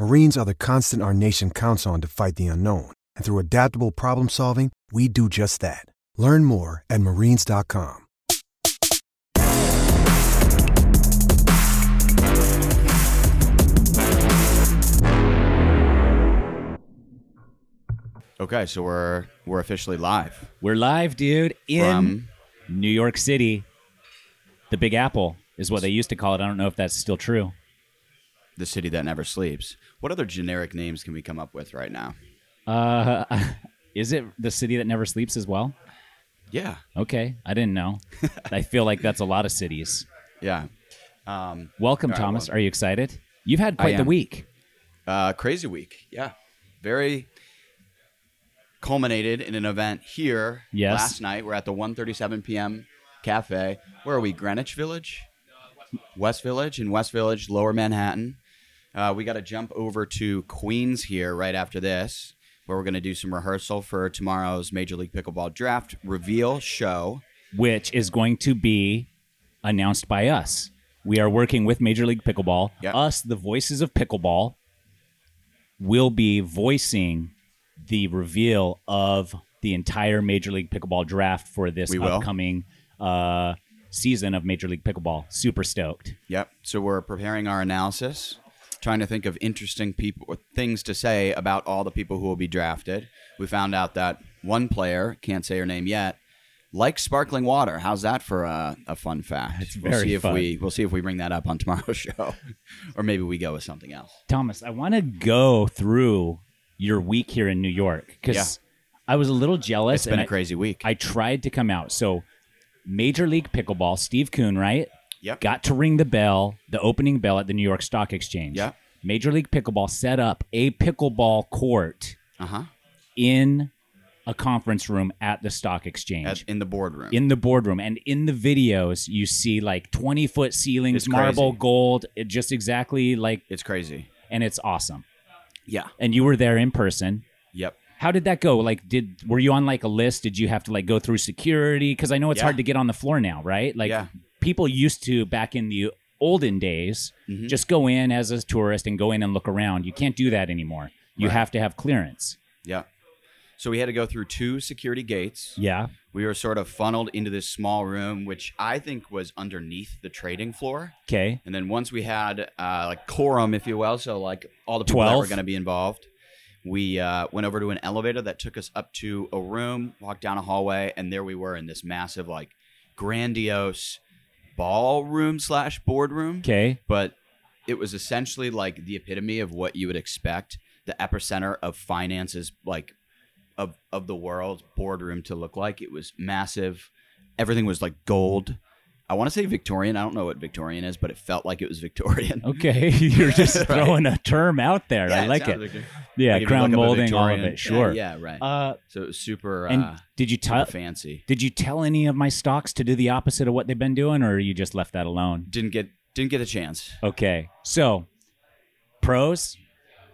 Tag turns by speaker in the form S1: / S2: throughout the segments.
S1: Marines are the constant our nation counts on to fight the unknown. And through adaptable problem solving, we do just that. Learn more at marines.com.
S2: Okay, so we're we're officially live.
S3: We're live, dude, in
S2: From-
S3: New York City. The Big Apple is what they used to call it. I don't know if that's still true.
S2: The city that never sleeps. What other generic names can we come up with right now?
S3: Uh, is it the city that never sleeps as well?
S2: Yeah,
S3: Okay, I didn't know. I feel like that's a lot of cities.
S2: yeah. Um,
S3: Welcome,
S2: right,
S3: Thomas.
S2: well-
S3: Are you excited? You've had quite the week.
S2: uh, crazy week. Yeah, very culminated in an event here
S3: Yes.
S2: last night. We're at the 1:37 p.m. cafe. Where are we? Greenwich Village, West Village, in West Village, Lower Manhattan. Uh, we got to jump over to Queens here right after this, where we're going to do some rehearsal for tomorrow's Major League Pickleball Draft reveal show.
S3: which is going to be announced by us. We are working with Major League Pickleball.
S2: Yep.
S3: Us, the voices of pickleball, will be voicing the reveal of the entire Major League Pickleball draft for this
S2: We
S3: upcoming uh, season of Major League Pickleball. Super stoked.
S2: Yep. So we're preparing our analysis, trying to think of interesting people or things to say about all the people who will be drafted. We found out that one player, can't say her name yet, likes sparkling water. How's that for a, a fun fact?
S3: It's
S2: we'll
S3: very
S2: see if
S3: fun.
S2: we we'll see if we bring that up on tomorrow's show, or maybe we go with something else.
S3: Thomas, I want to go through your week here in New York because
S2: Yeah.
S3: I was a little jealous.
S2: It's been a
S3: I-
S2: crazy week.
S3: I tried to come out. So, Major League Pickleball, Steve Kuhn, right?
S2: Yep.
S3: Got to ring the bell, the opening bell at the New York Stock Exchange.
S2: Yep.
S3: Major League Pickleball set up a pickleball court
S2: Uh huh.
S3: in a conference room at the Stock Exchange.
S2: In the boardroom.
S3: in the boardroom and in the videos you see like 20 foot ceilings
S2: It's
S3: marble
S2: crazy.
S3: gold it just exactly like
S2: it's crazy.
S3: and it's awesome
S2: Yeah.
S3: and you were there in person
S2: Yep.
S3: how did that go like did were you on like a list did you have to like go through security because i know it's
S2: Yeah.
S3: hard to get on the floor now right like
S2: Yeah.
S3: People used to back in the olden days
S2: Mhm.
S3: just go in as a tourist and go in and look around you can't do that anymore you
S2: Right.
S3: have to have clearance
S2: Yeah. So we had to go through two security gates.
S3: yeah
S2: we were sort of funneled into this small room, which I think was underneath the trading floor.
S3: okay
S2: And then once we had uh, like quorum, if you will, so like all the people that were going to be involved, we uh, went over to an elevator that took us up to a room, walked down a hallway, and there we were in this massive, like grandiose ballroom slash boardroom.
S3: okay
S2: But it was essentially like the epitome of what you would expect the epicenter of finances, like of of the world boardroom to look like. It was massive. Everything was like gold. I want to say Victorian. I don't know what Victorian is, but it felt like it was Victorian.
S3: okay you're just
S2: Right.
S3: throwing a term out there
S2: Yeah,
S3: i like it
S2: Victorian.
S3: yeah
S2: Like
S3: crown
S2: a
S3: molding all of it sure
S2: Yeah, yeah, right.
S3: uh
S2: so it was super.
S3: and
S2: uh,
S3: did you tell
S2: fancy.
S3: did you tell any of my stocks to do the opposite of what they've been doing or you just left that alone
S2: Didn't get didn't get a chance.
S3: okay so pros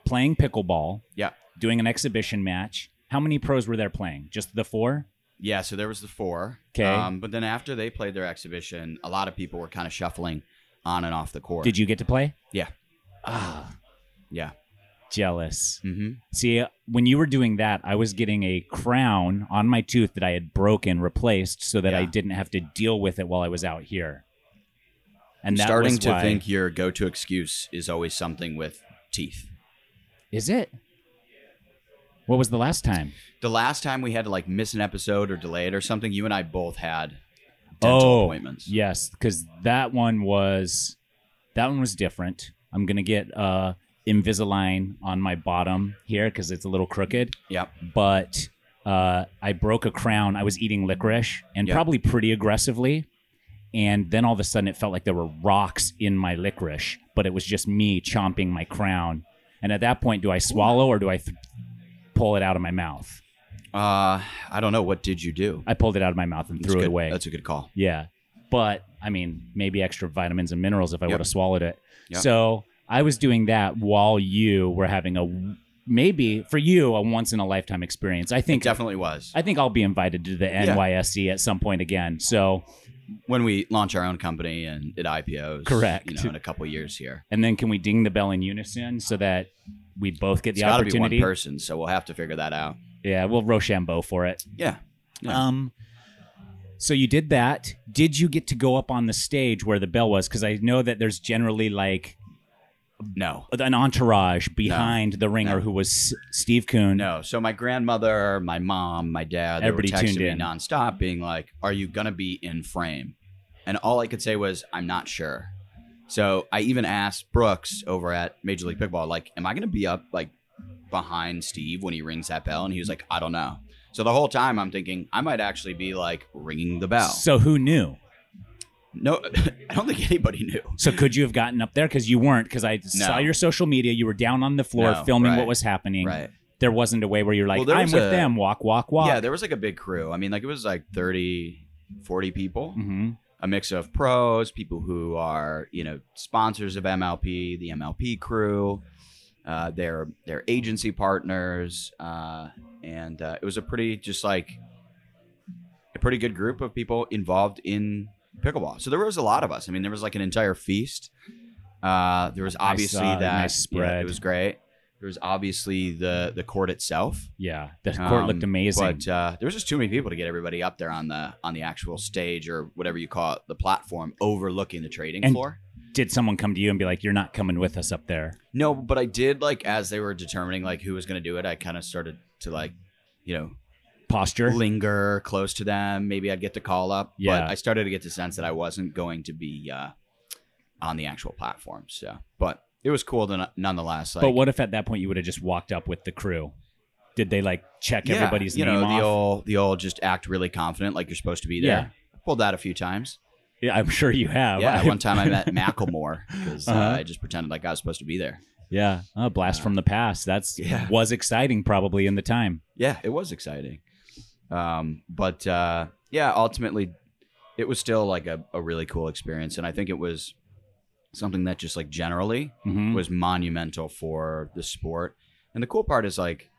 S3: playing pickleball
S2: Yeah,
S3: doing an exhibition match how many pros were there playing just the four
S2: yeah. So there was the four.
S3: 'Kay.
S2: Um, but then after they played their exhibition, a lot of people were kind of shuffling on and off the court.
S3: did you get to play
S2: Yeah,
S3: ah
S2: yeah.
S3: jealous
S2: Mm-hmm.
S3: See, when you were doing that, I was getting a crown on my tooth that I had broken replaced so that I didn't have to deal with it while I was out here. And that
S2: starting to
S3: why-
S2: think your go-to excuse is always something with teeth.
S3: is it? What was the last time?
S2: The last time we had to like miss an episode or delay it or something, you and I both had dental
S3: oh,
S2: appointments.
S3: Yes, because that one was that one was different. I'm gonna get uh Invisalign on my bottom here because it's a little crooked.
S2: Yep.
S3: But uh, I broke a crown. I was eating licorice and
S2: Yeah.
S3: probably pretty aggressively. And then all of a sudden, it felt like there were rocks in my licorice, but it was just me chomping my crown. And at that point, do I swallow or do I th- pull it out of my mouth?
S2: Uh, I don't know. What did you do?
S3: I pulled it out of my mouth and
S2: That's
S3: threw it
S2: good.
S3: away.
S2: That's a good call.
S3: Yeah. But I mean, maybe extra vitamins and minerals if I would have swallowed it.
S2: Yep.
S3: So I was doing that while you were having a maybe for you a once in a lifetime experience. I
S2: It
S3: think
S2: definitely was.
S3: I think I'll be invited to the
S2: Yeah.
S3: NYSE at some point again. So
S2: when we launch our own company and it IPOs.
S3: Correct.
S2: You know, in a couple years here.
S3: and then can we ding the bell in unison so that we both get
S2: It's
S3: the
S2: got to be one person, so we'll have to figure that out.
S3: yeah, we'll Rochambeau for it.
S2: Yeah. Yeah.
S3: Um, so you did that. Did you get to go up on the stage where the bell was? Because I know that there's generally like
S2: No.
S3: an entourage behind the ringer
S2: No.
S3: who was Steve Kuhn.
S2: No. So my grandmother, my mom, my dad, they
S3: Everybody
S2: were texting
S3: tuned
S2: me
S3: in.
S2: nonstop, being like, "Are you gonna be in frame?" And all I could say was, "I'm not sure." So I even asked Brooks over at Major League Pickleball, like, "Am I gonna be up like behind Steve when he rings that bell?" And he was like, "I don't know." So the whole time I'm thinking I might actually be like ringing the bell.
S3: So who knew?
S2: No, I don't think anybody knew.
S3: So could you have gotten up there? Because you weren't. Because I saw your social media. You were down on the floor
S2: No,
S3: filming
S2: right.
S3: what was happening.
S2: Right.
S3: There wasn't a way where you're like,
S2: Well,
S3: I'm with
S2: a-
S3: them. Walk, walk, walk.
S2: Yeah, there was like a big crew. I mean, like it was like 30, 40 people.
S3: hmm
S2: a mix of pros, people who are you know sponsors of MLP, the MLP crew, uh, their their agency partners, uh, and uh, it was a pretty just like a pretty good group of people involved in pickleball. So there was a lot of us. I mean, there was like an entire feast. Uh, there was obviously
S3: a
S2: that
S3: nice
S2: yeah,
S3: spread.
S2: it was great. There was obviously the the court itself.
S3: Yeah. The court
S2: Um,
S3: looked amazing.
S2: But uh, there was just too many people to get everybody up there on the on the actual stage or whatever you call it, the platform overlooking the trading
S3: And-
S2: floor.
S3: Did someone come to you and be like, "You're not coming with us up there"?
S2: No, but I did like as they were determining like who was going to do it. I kind of started to like, you know,
S3: Posture.
S2: linger close to them. Maybe I'd get the call up.
S3: Yeah.
S2: But I started to get the sense that I wasn't going to be uh, on the actual platform. So, but it was cool to, nonetheless. Like,
S3: but what if at that point you would have just walked up with the crew? Did they like check
S2: yeah,
S3: everybody's
S2: you
S3: name
S2: know,
S3: off?
S2: the old the old just act really confident like you're supposed to be there.
S3: Yeah.
S2: I Pulled that a few times.
S3: yeah, I'm sure you have.
S2: Yeah, one time I met Macklemore because
S3: Uh-huh.
S2: uh, I just pretended like I was supposed to be there.
S3: Yeah, a blast from the past. That's
S2: Yeah.
S3: was exciting probably in the time.
S2: Yeah, it was exciting. Um, but uh, yeah, ultimately, it was still like a, a really cool experience, and I think it was something that just like generally
S3: Mhm.
S2: was monumental for the sport. And the cool part is like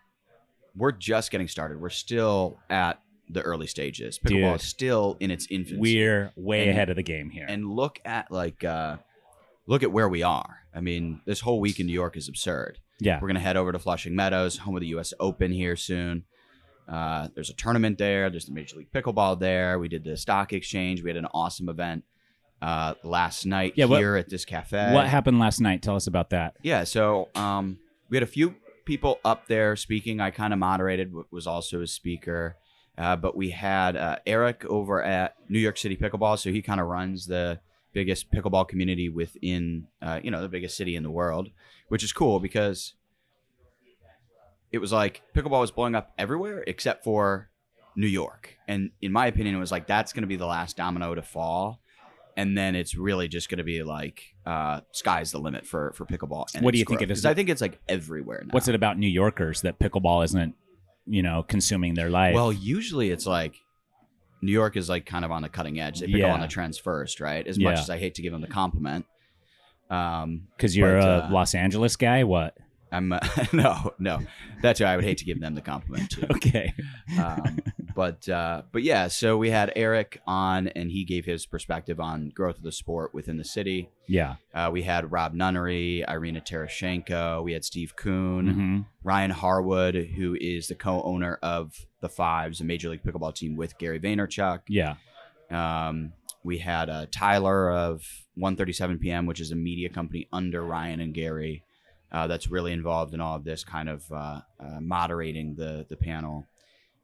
S2: we're just getting started. We're still at the early stages. Pickleball
S3: Dude.
S2: is still in its infancy.
S3: We're way
S2: And-
S3: ahead of the game here.
S2: and look at like uh, look at where we are. I mean, this whole week in New York is absurd.
S3: yeah,
S2: We're gonna head over to Flushing Meadows, home of the U.S. Open here soon. Uh, there's a tournament there. There's the Major League Pickleball there. We did the stock exchange. We had an awesome event uh, last night
S3: Yeah, what-
S2: here at this cafe.
S3: what happened last night? Tell us about that.
S2: Yeah, so um, we had a few people up there speaking. I kind of moderated, was also a speaker. Uh, but we had uh, Eric over at New York City Pickleball, so he kind of runs the biggest pickleball community within, uh, you know, the biggest city in the world, which is cool because it was like pickleball was blowing up everywhere except for New York, and in my opinion, it was like that's going to be the last domino to fall, and then it's really just going to be like uh, sky's the limit for for pickleball. And
S3: What do you think
S2: growth.
S3: it is?
S2: I think it's like everywhere now.
S3: What's it about New Yorkers that pickleball isn't, you know, consuming their life?
S2: Well, usually it's like New York is like kind of on the cutting edge. They pick
S3: Yeah.
S2: on the trends first, right? As much as I hate to give them the compliment. Um,
S3: because you're
S2: but,
S3: a
S2: uh,
S3: Los Angeles guy. What?
S2: I'm uh, no, no. That's why I would hate to give them the compliment too.
S3: Okay.
S2: um, but uh, but yeah, so we had Eric on, and he gave his perspective on growth of the sport within the city.
S3: Yeah.
S2: Uh, we had Rob Nunnery, Irina Tereschenko, we had Steve Kuhn,
S3: hmm
S2: Ryan Harwood, who is the co-owner of the Fives, a Major League Pickleball team with Gary Vaynerchuk.
S3: Yeah.
S2: Um, we had uh, Tyler of 137 PM, which is a media company under Ryan and Gary, uh, that's really involved in all of this, kind of uh, uh, moderating the the panel.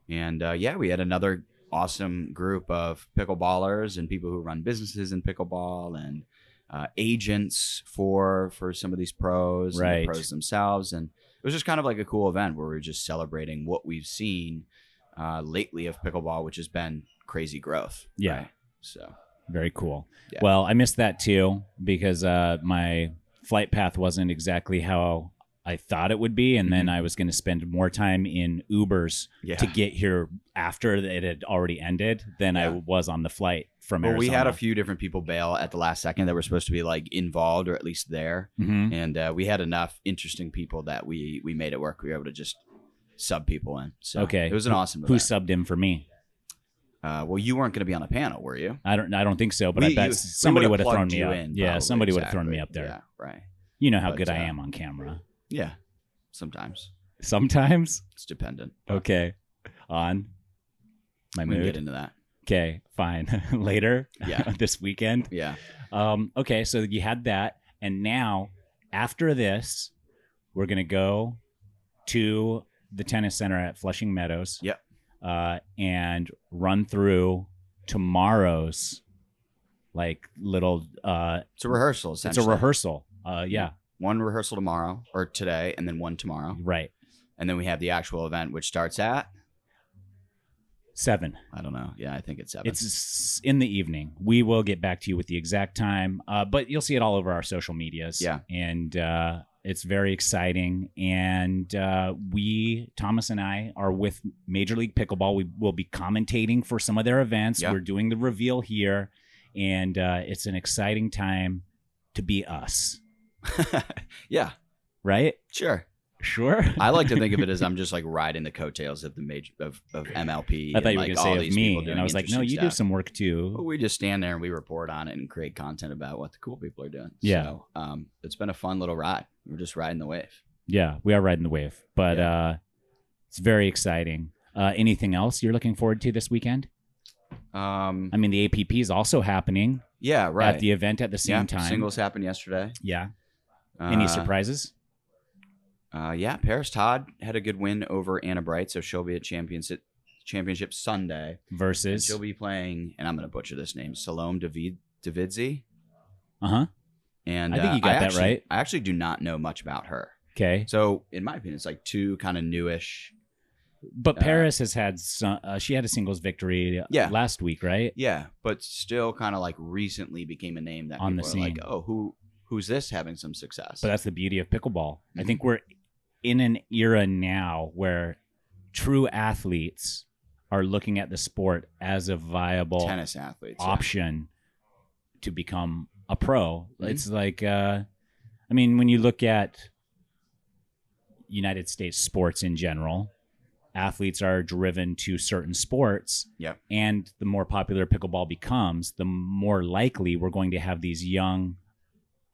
S2: And uh, yeah, we had another awesome group of pickleballers and people who run businesses in pickleball and uh, agents for for some of these pros, and the pros themselves, and it was just kind of like a cool event where we were just celebrating what we've seen uh, lately of pickleball, which has been crazy growth.
S3: Yeah.
S2: right? So
S3: Very cool.
S2: Yeah.
S3: Well, I missed that too because uh, my flight path wasn't exactly how I thought it would be, and then I was going to spend more time in Ubers
S2: Mm-hmm. yeah.
S3: to get here after it had already ended than I was on the flight from
S2: well, we had a few different people bail at the last second that were supposed to be like involved or at least there.
S3: Mhm.
S2: and uh, we had enough interesting people that we we made it work. We were able to just sub people in. So
S3: Okay.
S2: it was an awesome.
S3: Who
S2: event.
S3: subbed in for me?
S2: Uh, well, you weren't going to be on the panel, were you?
S3: I don't. I don't think so. But
S2: We-
S3: I bet
S2: you-
S3: somebody would
S2: would've
S3: thrown me up.
S2: in,
S3: yeah,
S2: probably,
S3: somebody would have thrown me up there.
S2: Yeah, right.
S3: You know how
S2: But,
S3: good I
S2: uh,
S3: am on camera.
S2: Yeah, sometimes
S3: Sometimes.
S2: it's dependent.
S3: Okay. On my
S2: we can get into that.
S3: Okay. Fine. Later.
S2: Yeah.
S3: this weekend.
S2: Yeah,
S3: Um, okay, so you had that, and now after this, we're gonna go to the tennis center at Flushing Meadows.
S2: Yep.
S3: Uh, and run through tomorrow's like little. Uh,
S2: it's a rehearsal.
S3: it's a rehearsal. Uh, yeah,
S2: One rehearsal tomorrow or today, and then one tomorrow,
S3: right.
S2: and then we have the actual event, which starts at
S3: Seven.
S2: I don't know. Yeah, I think it's seven.
S3: It's in the evening. We will get back to you with the exact time, uh, but you'll see it all over our social medias.
S2: Yeah.
S3: and uh, it's very exciting. And uh, we, Thomas and I, are with Major League Pickleball. We will be commentating for some of their events.
S2: Yeah.
S3: We're doing the reveal here, and uh, it's an exciting time to be us.
S2: yeah,
S3: Right?
S2: sure.
S3: Sure.
S2: I like to think of it as I'm just like riding the coattails of the major of, of MLP.
S3: I thought
S2: and,
S3: you were
S2: like,
S3: going to
S2: all
S3: say of
S2: these
S3: me,
S2: people
S3: and
S2: doing
S3: I was like, no, you do some work too.
S2: we just stand there and we report on it and create content about what the cool people are doing.
S3: Yeah.
S2: So, um, it's been a fun little ride. We're just riding the wave.
S3: Yeah, we are riding the wave, but
S2: Yeah.
S3: uh, it's very exciting. Uh, anything else you're looking forward to this weekend?
S2: Um,
S3: I mean, the APP is also happening
S2: yeah, right.
S3: at the event at the same
S2: yeah,
S3: time.
S2: Singles happened yesterday.
S3: Yeah. Any
S2: Uh,
S3: surprises?
S2: Uh, yeah, Parris Todd had a good win over Anna Bright, so she'll be at championship championship Sunday. And
S3: Versus.
S2: she'll be playing, and I'm going to butcher this name, Salome David Devidze.
S3: Uh huh.
S2: And
S3: I think
S2: uh,
S3: you got that
S2: actually-
S3: right.
S2: I actually do not know much about her.
S3: Okay.
S2: So, in my opinion, it's like two kind of newish.
S3: But
S2: uh,
S3: Parris has had some. Uh, she had a singles victory uh,
S2: Yeah.
S3: last week, right?
S2: Yeah, but still kind of like recently became a name that
S3: On the
S2: people are like,
S3: scene.
S2: oh, who who's this having some success?
S3: But that's the beauty of pickleball. I
S2: Mhm.
S3: think we're in an era now where true athletes are looking at the sport as a viable
S2: tennis athletes. yeah.
S3: option to become a pro.
S2: Mhm.
S3: It's like, uh, I mean, when you look at United States sports in general, athletes are driven to certain sports.
S2: Yep.
S3: And the more popular pickleball becomes, the more likely we're going to have these young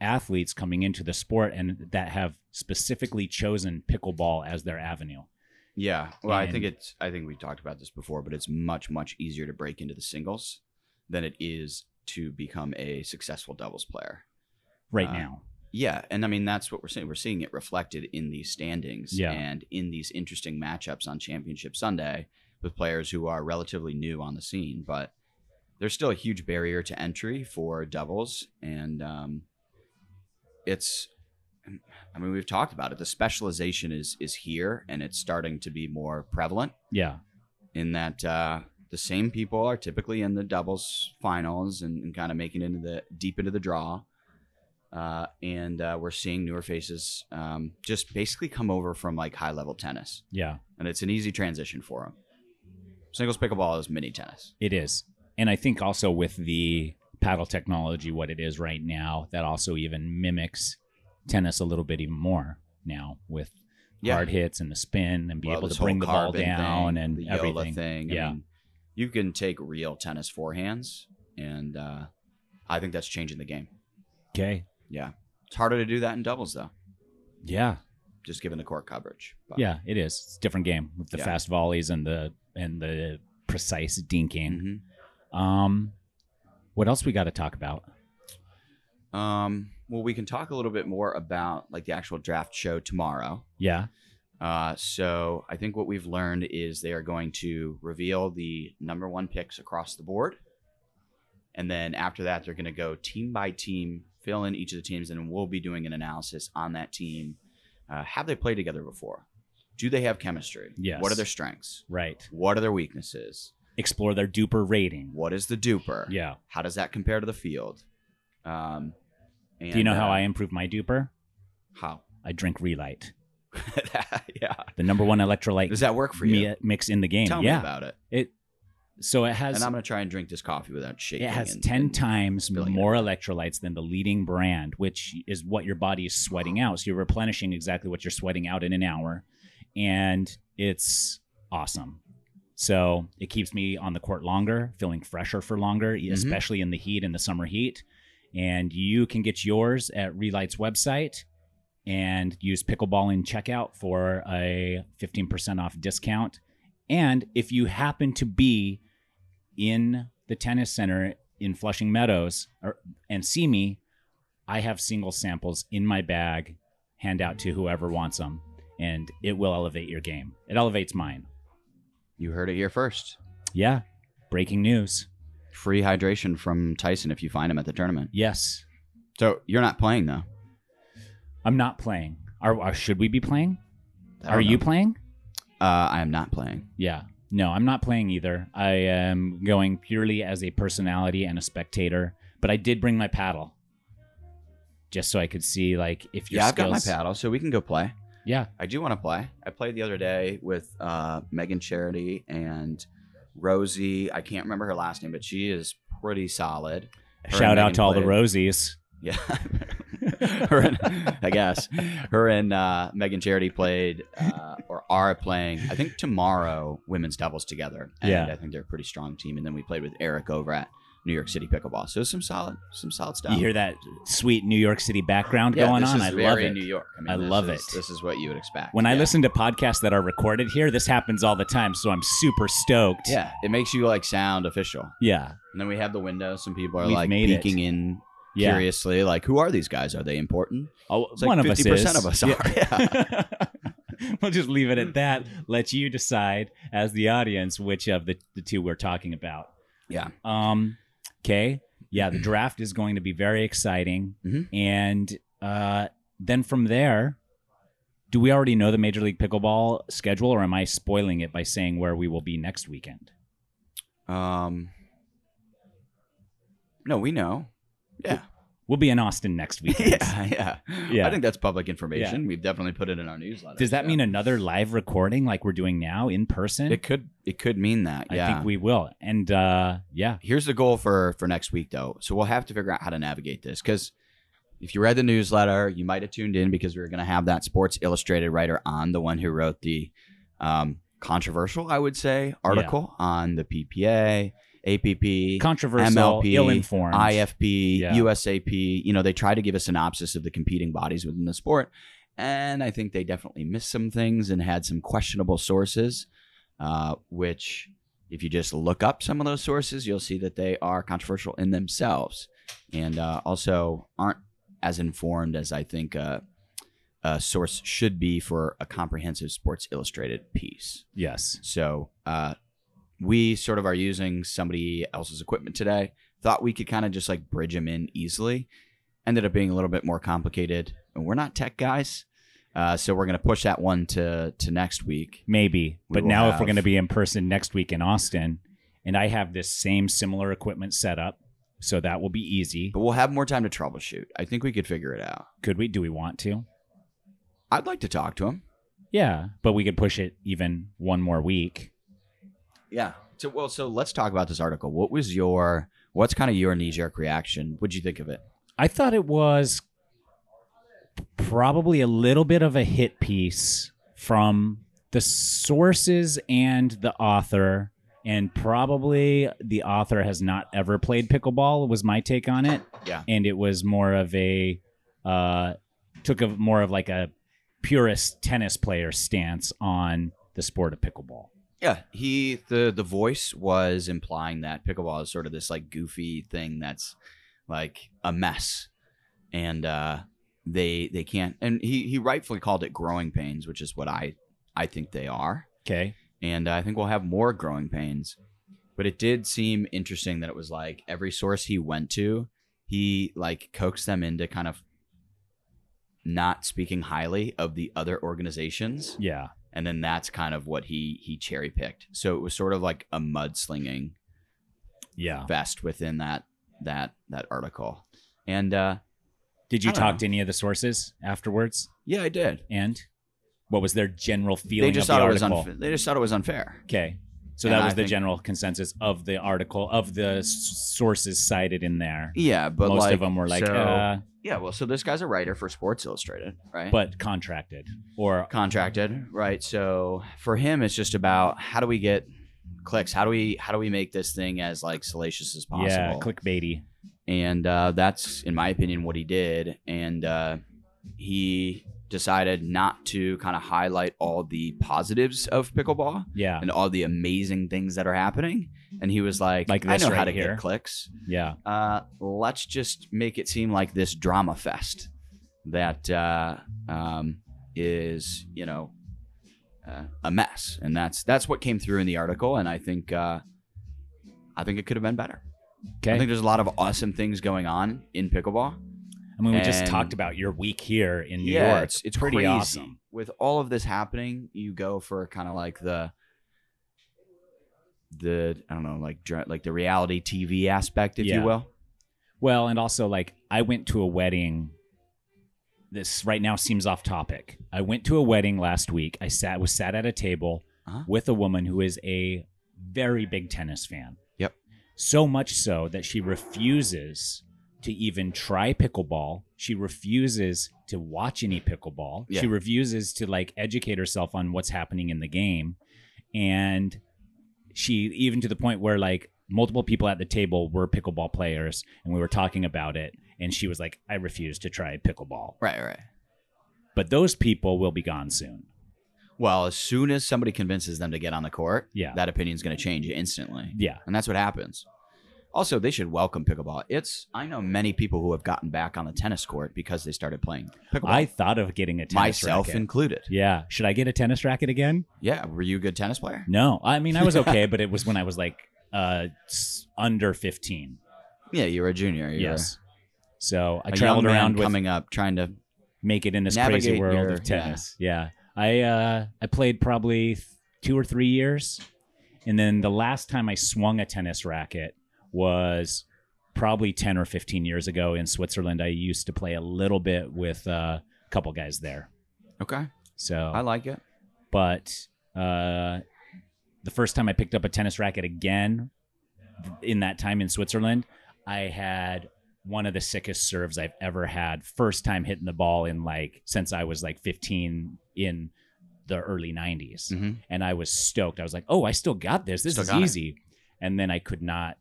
S3: athletes coming into the sport and that have specifically chosen pickleball as their avenue.
S2: Yeah. Well, I think it's. I think we've talked about this before, but it's much much easier to break into the singles than it is to become a successful doubles player.
S3: Right
S2: Uh,
S3: now.
S2: Yeah, and I mean that's what we're seeing. We're seeing it reflected in these standings
S3: Yeah.
S2: and in these interesting matchups on Championship Sunday with players who are relatively new on the scene, but there's still a huge barrier to entry for doubles, and um, it's. I mean, we've talked about it. The specialization is is here, and it's starting to be more prevalent
S3: Yeah.
S2: in that uh, the same people are typically in the doubles finals and, and kind of making it into the deep into the draw. Uh, and uh, we're seeing newer faces um, just basically come over from like high level tennis,
S3: Yeah.
S2: and it's an easy transition for them. Singles pickleball is mini tennis.
S3: It is. And I think also with the paddle technology, what it is right now, that also even mimics tennis a little bit even more now with
S2: Yeah.
S3: hard hits and the spin and be
S2: Well,
S3: able to bring the ball down
S2: thing,
S3: and
S2: the
S3: everything.
S2: Thing. I
S3: Yeah.
S2: mean, you can take real tennis forehands, and uh, I think that's changing the game.
S3: Okay.
S2: Yeah, it's harder to do that in doubles though,
S3: Yeah.
S2: just given the court coverage. But,
S3: Yeah, it is. It's a different game with the
S2: Yeah.
S3: fast volleys and the and the precise dinking.
S2: Mhm.
S3: Um what else we got to talk about?
S2: Um, well, we can talk a little bit more about like the actual draft show tomorrow.
S3: Yeah.
S2: Uh, so I think what we've learned is they are going to reveal the number one picks across the board. And then after that, they're going to go team by team, fill in each of the teams, and we'll be doing an analysis on that team. Uh, have they played together before? Do they have chemistry?
S3: Yes.
S2: What are their strengths?
S3: Right.
S2: What are their weaknesses?
S3: Explore their DUPR rating.
S2: What is the DUPR?
S3: Yeah.
S2: How does that compare to the field? Um,
S3: Do you know
S2: and,
S3: how
S2: uh,
S3: I improve my DUPR?
S2: How?
S3: I drink Re-Lyte,
S2: yeah.
S3: the number one electrolyte
S2: Does that work for you?
S3: mi- mix in the game.
S2: Tell
S3: yeah.
S2: me about it.
S3: it. So it has
S2: and I'm gonna try and drink this coffee without shaking.
S3: it has
S2: and-
S3: 10
S2: and-
S3: times more electrolytes than the leading brand, which is what your body is sweating out. So you're replenishing exactly what you're sweating out in an hour. And it's awesome. So it keeps me on the court longer, feeling fresher for longer,
S2: Mm-hmm.
S3: especially in the heat, in the summer heat. And you can get yours at Re-Lyte's website and use pickleball in checkout for a 15% off discount. And if you happen to be in the tennis center in Flushing Meadows or, and see me, I have single samples in my bag, hand out to whoever wants them, and it will elevate your game. It elevates mine.
S2: You heard it here first.
S3: Yeah. Breaking news.
S2: Free hydration from Tyson if you find him at the tournament.
S3: Yes.
S2: So you're not playing though.
S3: I'm not playing. Are, are should we be playing? Are
S2: don't
S3: you playing?
S2: Uh, I am not playing.
S3: Yeah. No, I'm not playing either. I am going purely as a personality and a spectator, but I did bring my paddle. Just so I could see like if your
S2: yeah, I've got my paddle, so we can go play.
S3: Yeah.
S2: I do want to play. I played the other day with uh, Megan Charity and Rosie. I can't remember her last name, but she is pretty solid. Her
S3: Shout out to all the Rosies.
S2: Yeah. her and, I guess her and uh, Megan Charity played uh, or are playing. I think tomorrow women's doubles together. And
S3: Yeah.
S2: I think they're a pretty strong team. And then we played with Eric over at New York City Pickleball. So some solid, some solid stuff.
S3: You hear that sweet New York City background
S2: yeah,
S3: going on? I love it.
S2: New York. I, mean,
S3: I
S2: this
S3: love
S2: is-
S3: it.
S2: This is what you would expect.
S3: When I listen to podcasts that are recorded here, this happens all the time, so I'm super stoked.
S2: Yeah, it makes you like sound official.
S3: Yeah.
S2: And then we have the window. Some people are
S3: We've
S2: like
S3: made it.
S2: peeking in
S3: Yeah.
S2: curiously, like, who are these guys? Are they important?
S3: Oh,
S2: It's like
S3: one of us
S2: 50%
S3: is.
S2: of us are, yeah.
S3: we'll just leave it at that. Let you decide as the audience which of the, the two we're talking about.
S2: Yeah.
S3: Um, okay. Yeah, the draft is going to be very exciting.
S2: Mhm.
S3: And uh, then from there, do we already know the Major League Pickleball schedule, or am I spoiling it by saying where we will be next weekend?
S2: Um. No, we know. Yeah.
S3: We'll be in Austin next week.
S2: Yeah, yeah.
S3: Yeah.
S2: I think that's public information. We've definitely put it in our newsletter.
S3: Does that
S2: so-
S3: mean another live recording like we're doing now in person?
S2: it could it could mean that?
S3: I think we will. And uh, yeah,
S2: Here's the goal for for next week though. So we'll have to figure out how to navigate this cuz if you read the newsletter, you might have tuned in because we were going to have that Sports Illustrated writer on, the one who wrote the um, controversial, I would say, article on the PPA, APP,
S3: controversial,
S2: MLP,
S3: ill-informed.
S2: IFP,
S3: Yeah.
S2: USAP. You know, they try to give a synopsis of the competing bodies within the sport. And I think they definitely missed some things and had some questionable sources, uh, which, if you just look up some of those sources, you'll see that they are controversial in themselves and uh, also aren't as informed as I think uh, a source should be for a comprehensive Sports Illustrated piece.
S3: yes.
S2: So uh, we sort of are using somebody else's equipment today. Thought we could kind of just like bridge them in easily. Ended up being a little bit more complicated. And we're not tech guys. Uh, so we're going to push that one to, to next week.
S3: Maybe.
S2: We
S3: But now, if we're going to be in person next week in Austin, and I have this same similar equipment set up, so that will be easy.
S2: But we'll have more time to troubleshoot. I think we could figure it out.
S3: Could we? Do we want to?
S2: I'd like to talk to him.
S3: Yeah, but we could push it even one more week.
S2: Yeah. So well, so let's talk about this article. What was your what's kind of your knee jerk reaction? What'd you think of it?
S3: I thought it was probably a little bit of a hit piece from the sources and the author, and probably the author has not ever played pickleball. Was my take on it,
S2: Yeah.
S3: and it was more of a uh, took a more of like a purist tennis player stance on the sport of pickleball.
S2: Yeah, he the the voice was implying that pickleball is sort of this like goofy thing that's like a mess, and uh, they they can't. And he he rightfully called it growing pains, which is what I I think they are,
S3: Okay.
S2: and I think we'll have more growing pains. But it did seem interesting that it was like every source he went to, he like coaxed them into kind of not speaking highly of the other organizations,
S3: Yeah.
S2: And then that's kind of what he he cherry picked. So it was sort of like a mudslinging
S3: Yeah.
S2: vest within that that that article. And uh
S3: Did you talk
S2: know.
S3: to any of the sources afterwards?
S2: yeah, I did.
S3: And what was their general feeling
S2: They just
S3: of the
S2: thought it was unfair. They just thought it was unfair.
S3: Okay. So
S2: And
S3: that
S2: I
S3: was the
S2: think-
S3: general consensus of the article of the s- sources cited in there.
S2: Yeah, but
S3: Most
S2: like,
S3: of them were like,
S2: so-
S3: uh,
S2: yeah. Well, so this guy's a writer for Sports Illustrated, right?
S3: but contracted or
S2: contracted, right? So for him, it's just about how do we get clicks? How do we how do we make this thing as like salacious as possible?
S3: yeah, clickbaity.
S2: and uh, that's in my opinion what he did and uh, he decided not to kind of highlight all the positives of pickleball
S3: Yeah.
S2: and all the amazing things that are happening and he was like,
S3: Like
S2: i know how to
S3: here.
S2: get clicks
S3: Yeah.
S2: uh, let's just make it seem like this drama fest that uh, um, is you know uh, a mess and that's that's what came through in the article and i think uh, i think it could have been better
S3: Okay.
S2: I think there's a lot of awesome things going on in pickleball.
S3: I mean, we just talked about your week here in New
S2: yeah,
S3: York.
S2: it's it's
S3: pretty
S2: crazy.
S3: awesome.
S2: With all of this happening, you go for kind of like the the I don't know, like like the reality TV aspect, if
S3: Yeah.
S2: you will.
S3: Well, and also like I went to a wedding. This right now seems off topic. I went to a wedding last week. I sat was sat at a table
S2: Uh-huh.
S3: with a woman who is a very big tennis fan.
S2: Yep.
S3: So much so that she refuses to even try pickleball. She refuses to watch any pickleball.
S2: Yeah.
S3: She refuses to like educate herself on what's happening in the game. And she even to the point where like multiple people at the table were pickleball players and we were talking about it and she was like I refuse to try pickleball.
S2: Right, right.
S3: But those people will be gone soon.
S2: Well, as soon as somebody convinces them to get on the court,
S3: Yeah.
S2: that opinion's going to change instantly.
S3: Yeah.
S2: And that's what happens. Also, they should welcome pickleball. It's I know many people who have gotten back on the tennis court because they started playing pickleball.
S3: I thought of getting a tennis racket.
S2: myself
S3: racket.
S2: included.
S3: Yeah. Should I get a tennis racket again?
S2: Yeah, were you a good tennis player?
S3: No. I mean, I was okay, but it was when I was like uh under 15.
S2: Yeah, you were a junior. You
S3: Yes. So I traveled around with
S2: coming up trying to
S3: make it in this crazy world
S2: your-
S3: of tennis. Yeah. I uh I played probably th- 2 or 3 years. And then the last time I swung a tennis racket was probably 10 or 15 years ago in Switzerland. I used to play a little bit with uh, a couple guys there.
S2: Okay.
S3: So
S2: I like it.
S3: but uh, the first time I picked up a tennis racket again in that time in Switzerland, I had one of the sickest serves I've ever had. First time hitting the ball in like since I was like 15 in the early 90s.
S2: Mhm.
S3: And I was stoked. I was like, "Oh, I still got this. This
S2: Still
S3: is
S2: got it.
S3: easy." And then I could not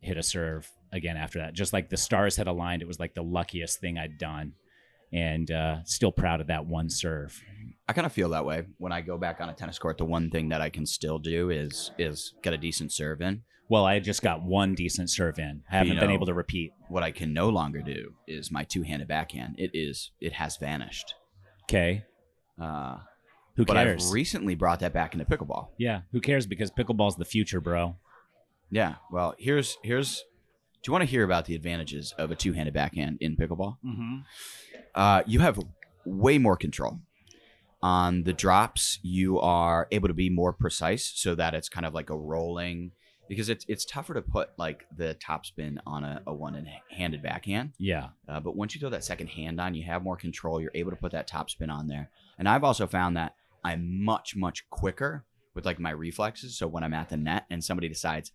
S3: hit a serve again after that. Just like the stars had aligned, it was like the luckiest thing I'd done. And uh, still proud of that one serve.
S2: I kind of feel that way when I go back on a tennis court. The one thing that I can still do is is get a decent serve in.
S3: Well, I just got one decent serve in. I haven't
S2: You
S3: been able to repeat.
S2: What I can no longer do is my two-handed backhand. It is it has vanished.
S3: Okay.
S2: Uh,
S3: Who
S2: but
S3: cares?
S2: I've recently brought that back into pickleball.
S3: yeah, who cares? Because pickleball's the future, bro.
S2: Yeah. Well, here's here's. Do you want to hear about the advantages of a two-handed backhand in pickleball?
S3: Mm-hmm.
S2: Uh, you have way more control on the drops. You are able to be more precise, so that it's kind of like a rolling. Because it's it's tougher to put like the topspin on a, a one-handed backhand.
S3: Yeah.
S2: Uh, but once you throw that second hand on, you have more control. You're able to put that top spin on there. And I've also found that I'm much, much quicker with like my reflexes. So when I'm at the net and somebody decides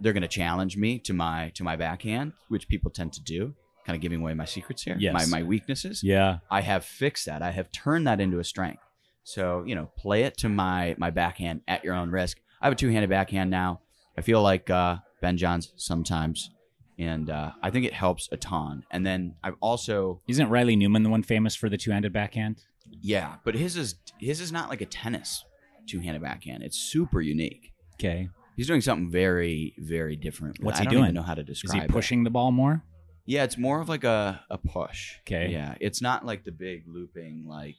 S2: they're going to challenge me to my to my backhand, which people tend to do, kind of giving away my secrets here,
S3: Yes.
S2: my my weaknesses.
S3: Yeah.
S2: I have fixed that. I have turned that into a strength. So you know, play it to my my backhand at your own risk. I have a two handed backhand now. I feel like uh, Ben Johns sometimes, and uh, I think it helps a ton. And then I've also
S3: Isn't Riley Newman the one famous for the two-handed backhand?
S2: yeah, but his is his is not like a tennis two handed backhand. It's super unique.
S3: Okay.
S2: He's doing something very very different.
S3: What's he
S2: I
S3: he
S2: don't
S3: doing?
S2: Even know how to
S3: Is
S2: describe.
S3: he
S2: it.
S3: pushing the ball more?
S2: Yeah, it's more of like a a push.
S3: Okay.
S2: Yeah, it's not like the big looping like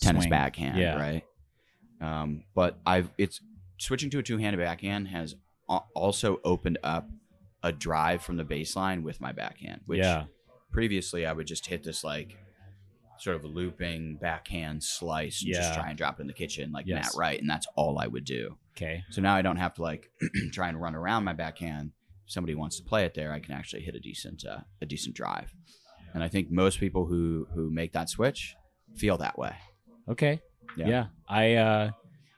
S2: tennis
S3: Swing.
S2: backhand,
S3: Yeah.
S2: right? Um, but I've it's switching to a two-handed backhand has also opened up a drive from the baseline with my backhand, which
S3: yeah.
S2: previously I would just hit this like sort of looping backhand slice and just try and drop it in the kitchen like
S3: Yes.
S2: Matt Wright, and that's all I would do.
S3: Okay.
S2: So now I don't have to like try and run around my backhand. If somebody wants to play it there, I can actually hit a decent uh, a decent drive. And I think most people who who make that switch feel that way.
S3: Okay.
S2: Yeah.
S3: Yeah. I uh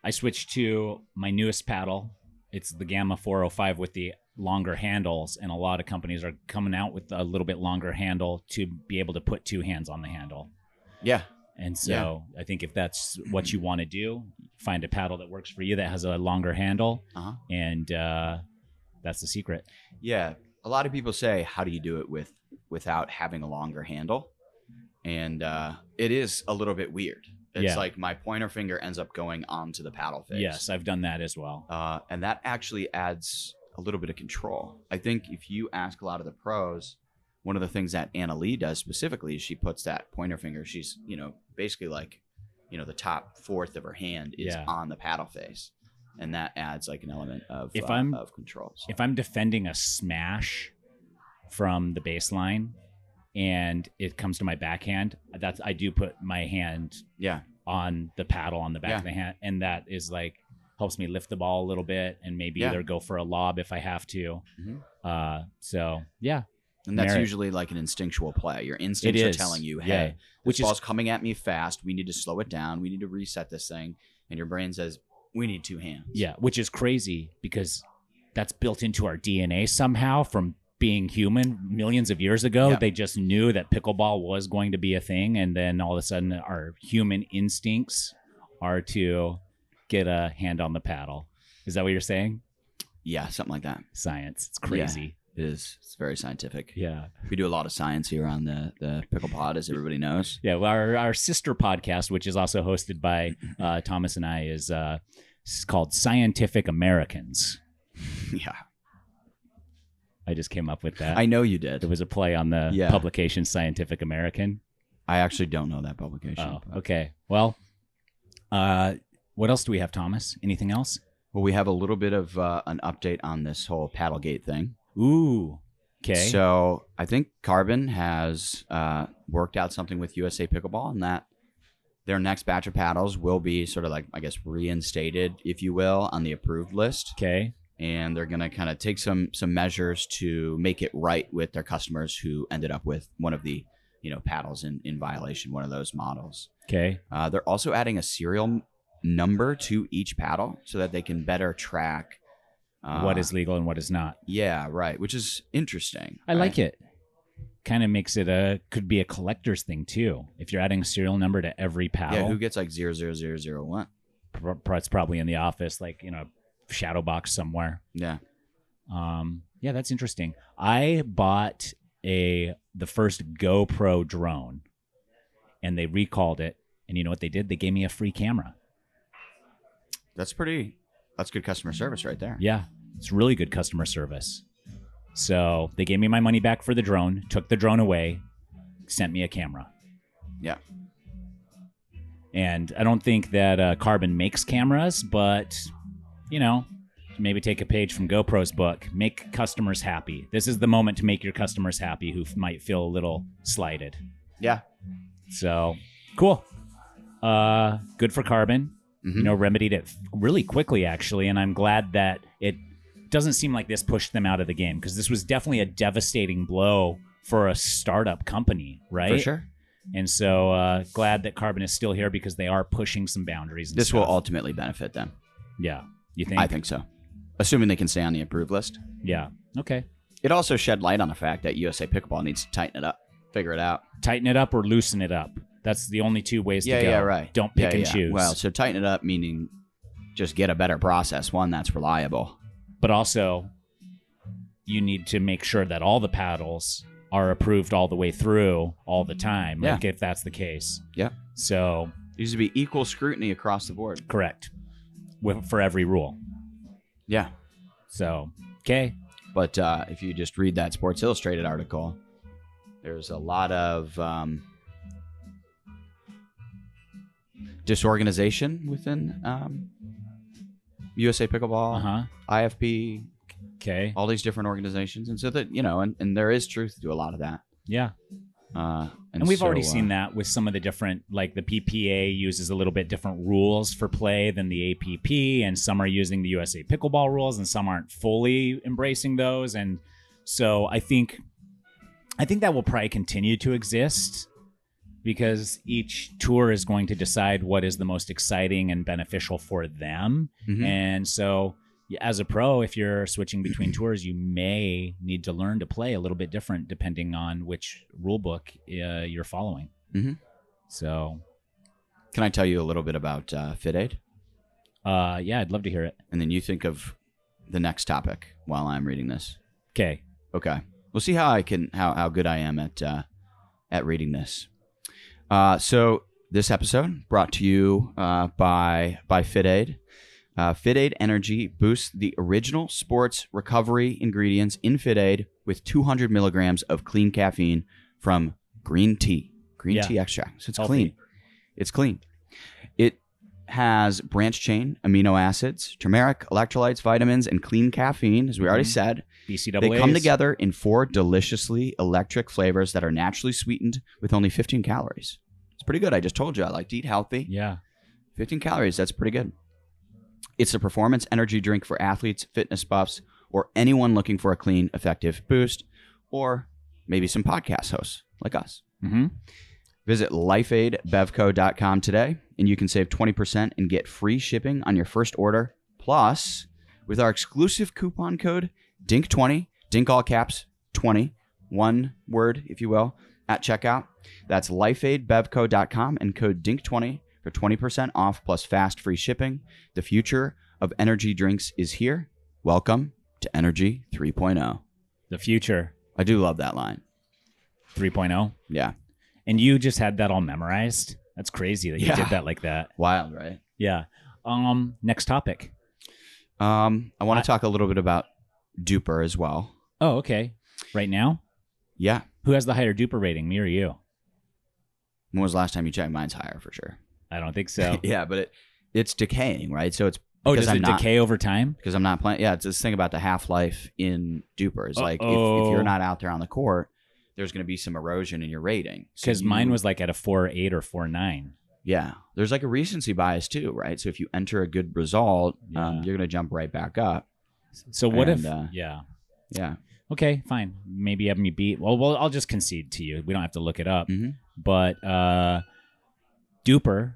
S3: I switched to my newest paddle. It's the Gamma 405 with the longer handles and a lot of companies are coming out with a little bit longer handle to be able to put two hands on the handle.
S2: Yeah,
S3: And so I think if that's what you want to do, find a paddle that works for you that has a longer handle
S2: uh-huh.
S3: and uh that's the secret.
S2: yeah. A lot of people say, "How do you do it with without having a longer handle?" And uh, it is a little bit weird. It's
S3: Yeah.
S2: like my pointer finger ends up going onto the paddle face.
S3: Yes, I've done that as well.
S2: uh, and that actually adds a little bit of control. I think if you ask a lot of the pros, one of the things that Anna Leigh does specifically is she puts that pointer finger. She's you know basically like you know the top fourth of her hand is
S3: Yeah.
S2: on the paddle face, and that adds like an element of
S3: If
S2: uh,
S3: I'm-
S2: of controls.
S3: if I'm defending a smash from the baseline and it comes to my backhand, that's I do put my hand
S2: yeah,
S3: on the paddle on the back
S2: Yeah.
S3: of the hand, and that is like helps me lift the ball a little bit and maybe
S2: Yeah.
S3: either go for a lob if I have to.
S2: Mhm.
S3: Uh, so yeah,
S2: and that's
S3: Merit.
S2: usually like an instinctual play. Your instincts are telling you,
S3: Yeah.
S2: "Hey,
S3: Which
S2: this
S3: is-
S2: ball's coming at me fast. We need to slow it down. We need to reset this thing." And your brain says, "We need two hands."
S3: yeah, which is crazy because that's built into our DNA somehow from being human millions of years ago.
S2: Yeah.
S3: They just knew that pickleball was going to be a thing, and then all of a sudden, our human instincts are to get a hand on the paddle. Is that what you're saying?
S2: yeah, something like that.
S3: Science. It's crazy.
S2: It is. It's very scientific.
S3: Yeah.
S2: We do a lot of science here on the the Pickle Pod, as everybody knows.
S3: Yeah. Well, our, our sister podcast, which is also hosted by uh, Thomas and I, is uh, called Scientific Americans.
S2: yeah,
S3: I just came up with that.
S2: I know you did.
S3: it was a play on the
S2: Yeah.
S3: publication Scientific American.
S2: I actually don't know that publication.
S3: Oh,
S2: but-
S3: okay. Well, uh, what else do we have, Thomas? Anything else?
S2: Well, we have a little bit of uh, an update on this whole Paddlegate thing.
S3: Ooh. Okay.
S2: So I think Carbon has uh, worked out something with USA Pickleball, and that their next batch of paddles will be sort of like I guess reinstated, if you will, on the approved list.
S3: okay.
S2: and they're going to kind of take some some measures to make it right with their customers who ended up with one of the you know paddles in, in violation one of those models
S3: Okay.
S2: uh, they're also adding a serial number to each paddle so that they can better track uh,
S3: what is legal and what is not?
S2: yeah right which is interesting
S3: I like it. Kind of makes it a could be a collector's thing too. If you're adding a serial number to every
S2: pal.
S3: yeah
S2: who gets like 00001
S3: pr- pr- it's probably in the office, like you know, shadow box somewhere.
S2: yeah
S3: Um, yeah, that's interesting. I bought a the first GoPro drone, and they recalled it. And you know what they did? They gave me a free camera.
S2: that's pretty that's good customer service right there
S3: Yeah, it's really good customer service. So they gave me my money back for the drone, took the drone away, sent me a camera.
S2: yeah
S3: And I don't think that uh, Carbon makes cameras, but you know, maybe take a page from GoPro's book. Make customers happy. This is the moment to make your customers happy who f- might feel a little slighted.
S2: yeah
S3: So cool. Uh, good for Carbon.
S2: Mhm.
S3: You know, remedied it really quickly, actually, and I'm glad that doesn't seem like this pushed them out of the game because this was definitely a devastating blow for a startup company, right?
S2: for sure
S3: And so uh, glad that Carbon is still here because they are pushing some boundaries. And
S2: this will ultimately benefit them
S3: yeah. You think?
S2: i think so assuming they can stay on the approved list
S3: Yeah. Okay.
S2: It also shed light on the fact that USA Pickleball needs to tighten it up, figure it out.
S3: Tighten it up or loosen it up. That's the only two ways
S2: Yeah,
S3: to go.
S2: yeah, right.
S3: Don't pick
S2: Yeah,
S3: and
S2: yeah.
S3: choose.
S2: Well, so tighten it up meaning just get a better process, one that's reliable.
S3: But also you need to make sure that all the paddles are approved all the way through all the time
S2: Yeah.
S3: like if that's the case
S2: Yeah.
S3: so there
S2: Needs to be equal scrutiny across the board.
S3: correct with, for every rule
S2: Yeah.
S3: so okay
S2: But uh, if you just read that Sports Illustrated article, there's a lot of um, disorganization within um, USA Pickleball,
S3: Uh huh.
S2: IFP,
S3: Okay.
S2: all these different organizations, and so that you know, and, and there is truth to a lot of that.
S3: Yeah.
S2: Uh, and,
S3: And we've
S2: so,
S3: already
S2: uh,
S3: seen that with some of the different, like the PPA uses a little bit different rules for play than the APP, and some are using the USA pickleball rules, and some aren't fully embracing those. And so I think, I think that will probably continue to exist because each tour is going to decide what is the most exciting and beneficial for them.
S2: Mhm.
S3: And so, as a pro, if you're switching between tours, you may need to learn to play a little bit different depending on which rule book uh, you're following.
S2: Mhm.
S3: So,
S2: Can I tell you a little bit about uh, FitAid,
S3: uh, yeah, I'd love to hear it.
S2: and then you think of the next topic while I'm reading this.
S3: Okay.
S2: Okay. We'll see how I can how, how good I am at uh, at reading this. Uh, so this episode brought to you uh, by by FitAid. Uh, FitAid Energy boosts the original sports recovery ingredients in FitAid with 200 milligrams of clean caffeine from green tea, green
S3: Yeah.
S2: tea extract. So it's
S3: Healthy.
S2: clean. It's clean. It has branch chain amino acids, turmeric, electrolytes, vitamins, and clean caffeine, as we already
S3: Mhm.
S2: said.
S3: BCAAs.
S2: They come together in four deliciously electric flavors that are naturally sweetened with only 15 calories. Pretty good. I just told you I like to eat healthy.
S3: Yeah.
S2: 15 calories, that's pretty good. It's a performance energy drink for athletes, fitness buffs, or anyone looking for a clean, effective boost, or maybe some podcast hosts like us.
S3: Mm-hmm.
S2: Visit lifeaidbevco.com today and you can save 20% and get free shipping on your first order. Plus, with our exclusive coupon code DINK20, DINK all caps 20, one word, if you will, at checkout. That's lifeaidbevco.com and code DINK20 for 20% off plus fast free shipping. The future of energy drinks is here. Welcome to Energy 3.0.
S3: The future
S2: I do love that line.
S3: 3.0.
S2: Yeah.
S3: And you just had that all memorized. That's crazy that you
S2: Yeah.
S3: did that like that.
S2: Wild, right?
S3: Yeah. Um. Next topic.
S2: Um, I want
S3: I-
S2: to talk a little bit about DUPR as well.
S3: Oh, okay. Right now,
S2: Yeah.
S3: Who has the higher DUPR rating, me or you?
S2: When was the last time you checked? Mine's higher for sure.
S3: I don't think so.
S2: yeah, but it it's decaying, right? So it's
S3: oh, does
S2: I'm
S3: it
S2: not,
S3: decay over time?
S2: because I'm not playing. Yeah, it's this thing about the half life in DUPR. It's like if, if you're not out there on the court, there's going to be some erosion in your rating. So
S3: Because mine was like at a four eight or four nine.
S2: yeah. There's like a recency bias too, right? So if you enter a good result, um, you're going to jump right back up.
S3: So what if?
S2: Uh,
S3: yeah.
S2: Yeah.
S3: Okay, fine. Maybe have me beat. Well, well, I'll just concede to you. We don't have to look it up.
S2: Mhm.
S3: But uh, DUPR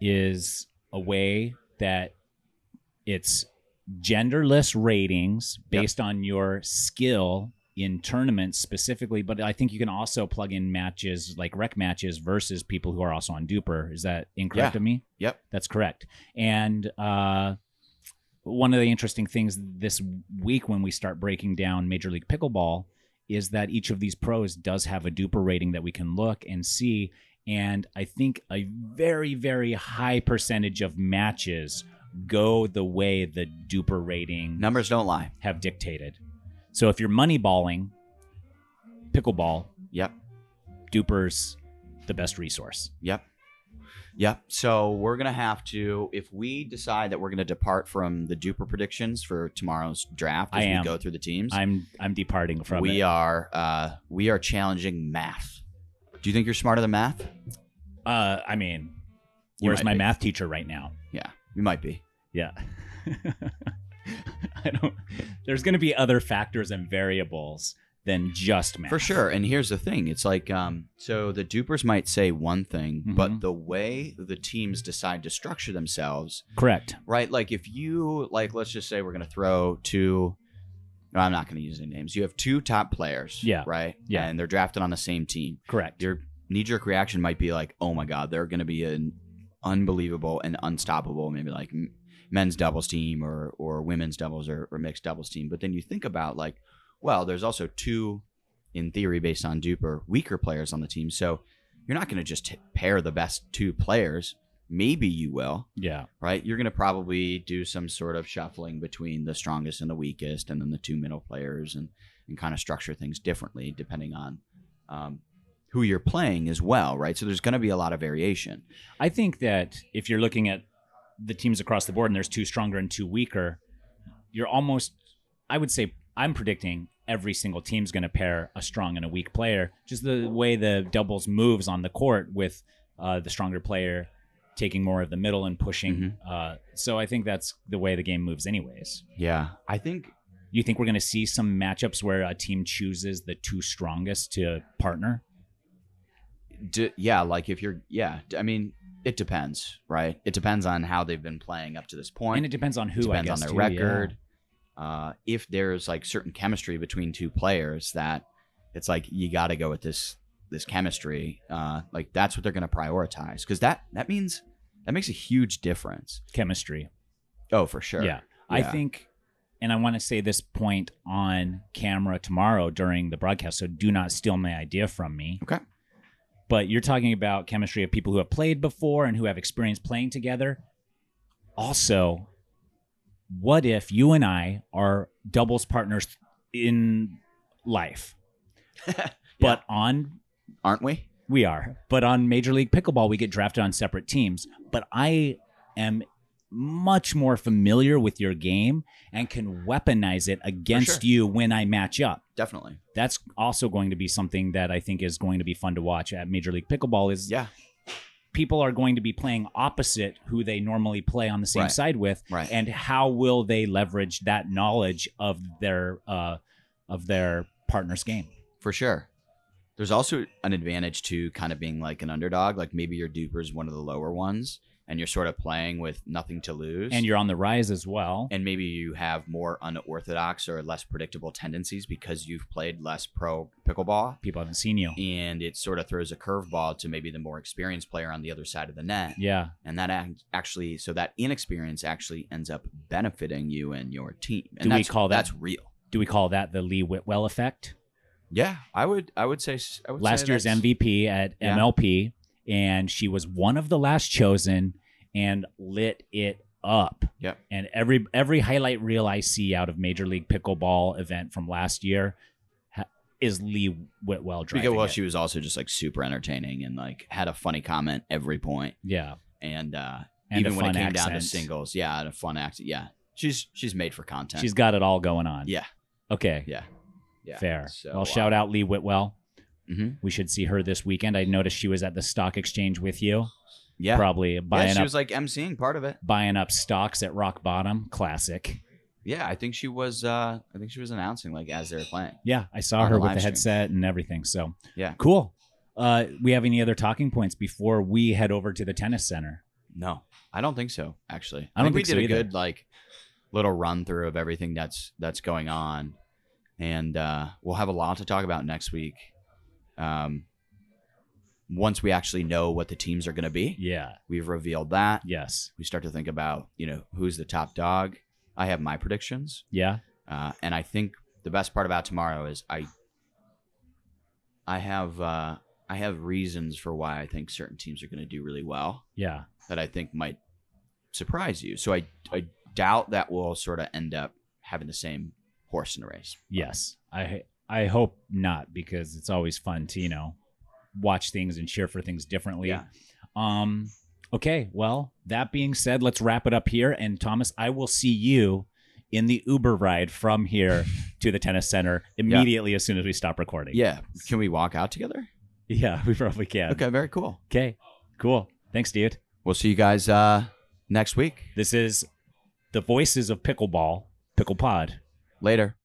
S3: is a way that it's genderless ratings
S2: Yep.
S3: based on your skill in tournaments specifically. But I think you can also plug in matches like rec matches versus people who are also on DUPR. Is that incorrect
S2: Yeah.
S3: of me?
S2: Yep.
S3: That's correct. And uh, one of the interesting things this week when we start breaking down Major League Pickleball is that each of these pros does have a DUPR rating that we can look and see. And I think a very, very high percentage of matches go the way the DUPR rating
S2: Numbers don't lie.
S3: have dictated. So if you're moneyballing pickleball,
S2: Yep.
S3: DUPR's the best resource.
S2: Yep. Yep. So we're gonna have to, if we decide that we're gonna depart from the DUPR predictions for tomorrow's draft as
S3: I
S2: we go through the teams,
S3: I'm I'm departing from
S2: we
S3: it.
S2: are uh, we are challenging math. Do you think you're smarter than math?
S3: Uh, I mean,
S2: You
S3: where's
S2: might
S3: my
S2: be.
S3: math teacher right now?
S2: Yeah, you might be.
S3: Yeah. I don't. There's going to be other factors and variables than just math.
S2: For sure. And here's the thing: it's like, um, so the DUPRs might say one thing, but
S3: Mhm.
S2: the way the teams decide to structure themselves,
S3: Correct.
S2: right? Like if you like, let's just say we're gonna throw two. no, I'm not gonna use any names. You have two top players,
S3: Yeah.
S2: right?
S3: Yeah.
S2: and they're drafted on the same team.
S3: Correct.
S2: Your knee jerk reaction might be like, "Oh my god, they're gonna be an unbelievable and unstoppable, maybe like men's doubles team or or women's doubles or, or mixed doubles team." But then you think about like, well, there's also two, in theory, based on DUPR, weaker players on the team. So you're not gonna just t- pair the best two players. Maybe you will
S3: yeah.
S2: right? You're going to probably do some sort of shuffling between the strongest and the weakest, and then the two middle players, and and kind of structure things differently depending on um, who you're playing as well, right? So there's going to be a lot of variation.
S3: I think that if you're looking at the teams across the board and there's two stronger and two weaker, you're almost, I would say, I'm predicting every single team's going to pair a strong and a weak player. Just the way the doubles moves on the court with uh, the stronger player taking more of the middle and pushing. Uh, so I think that's the way the game moves, anyways.
S2: Yeah, I think
S3: You think we're going to see some matchups where a team chooses the two strongest to partner?
S2: D- yeah, like if you're, yeah, d- I mean, it depends, right? It depends on how they've been playing up to this.
S3: And it depends on who. I
S2: depends
S3: guess,
S2: on
S3: too,
S2: their
S3: yeah.
S2: Uh, if there's like certain chemistry between two players, that it's like you got to go with this this chemistry. Uh, like that's what they're going to prioritize because that that means that makes a huge difference.
S3: Chemistry.
S2: Oh, for sure.
S3: Yeah. I think, and I want to say this point on camera tomorrow during the broadcast, so do not steal my idea from me.
S2: Okay.
S3: But you're talking about chemistry of people who have played before and who have experience playing together. Also, what if you and I are doubles partners in life, but on
S2: Aren't we?
S3: we are. But on Major League Pickleball, we get drafted on separate teams. But I am much more familiar with your game and can weaponize it against
S2: sure.
S3: you when I match up.
S2: Definitely.
S3: That's also going to be something that I think is going to be fun to watch at Major League Pickleball is
S2: Yeah.
S3: People are going to be playing opposite who they normally play on the same
S2: Right.
S3: side with
S2: Right.
S3: and how will they leverage that knowledge of their uh of their partner's game.
S2: For sure. There's also an advantage to kind of being like an underdog. Like maybe your DUPR is one of the lower ones and you're sort of playing with nothing to lose.
S3: And you're on the rise as well.
S2: and maybe you have more unorthodox or less predictable tendencies because you've played less pro pickleball.
S3: people haven't seen you.
S2: And it sort of throws a curveball to maybe the more experienced player on the other side of the net.
S3: Yeah.
S2: And that ac- actually, so that inexperience actually ends up benefiting you and your team. And
S3: Do we
S2: that's,
S3: call that-
S2: that's real?
S3: Do we call that the Lee Whitwell effect?
S2: Yeah, I would. I would say. I would
S3: last
S2: say
S3: year's MVP at
S2: Yeah.
S3: MLP, and she was one of the last chosen and lit it up.
S2: Yep.
S3: And every every highlight reel I see out of Major League Pickleball event from last year is Lee Whitwell driving
S2: Because well,
S3: it.
S2: she was also just like super entertaining and like had a funny comment every point.
S3: yeah,
S2: And uh,
S3: And
S2: even when it came down to singles, yeah, and a fun accent. Yeah, she's she's made for content.
S3: she's got it all going on.
S2: yeah,
S3: Okay.
S2: yeah, yeah.
S3: Fair.
S2: So,
S3: well,
S2: uh,
S3: shout out Lee Whitwell.
S2: Mhm.
S3: We should see her this weekend. I noticed she was at the stock exchange with you,
S2: Yeah,
S3: probably
S2: yeah.
S3: buying
S2: She
S3: up
S2: was like emceeing part of it.
S3: buying up stocks at rock bottom. Classic.
S2: Yeah, I think she was. uh I think she was announcing like as they were playing.
S3: Yeah, I saw her with the
S2: live stream.
S3: headset and everything. So
S2: Yeah.
S3: cool. Uh, we have any other talking points before we head over to the tennis center?
S2: No, I don't think so. Actually,
S3: I don't
S2: we
S3: think so
S2: did a good like little run through of everything that's that's going on, and uh, we'll have a lot to talk about next week. Um, once we actually know what the teams are going to be,
S3: Yeah.
S2: we've revealed that.
S3: Yes.
S2: We start to think about you know who's the top dog. I have my predictions,
S3: Yeah.
S2: uh, and I think the best part about tomorrow is I I have uh, I have reasons for why I think certain teams are going to do really well
S3: Yeah.
S2: that I think might surprise you. So I I doubt that we'll sort of end up having the same horse in the race.
S3: Yes. I I hope not because it's always fun to you know watch things and cheer for things differently.
S2: Yeah.
S3: Um. Okay. Well, that being said, let's wrap it up here. And Thomas, I will see you in the Uber ride from here to the tennis center immediately as soon as we stop recording.
S2: Yeah. Can we walk out together?
S3: Yeah. We probably can.
S2: Okay, very cool.
S3: Okay. Cool. Thanks, dude.
S2: We'll see you guys uh next week.
S3: This is the voices of pickleball, pickle pod.
S2: Later.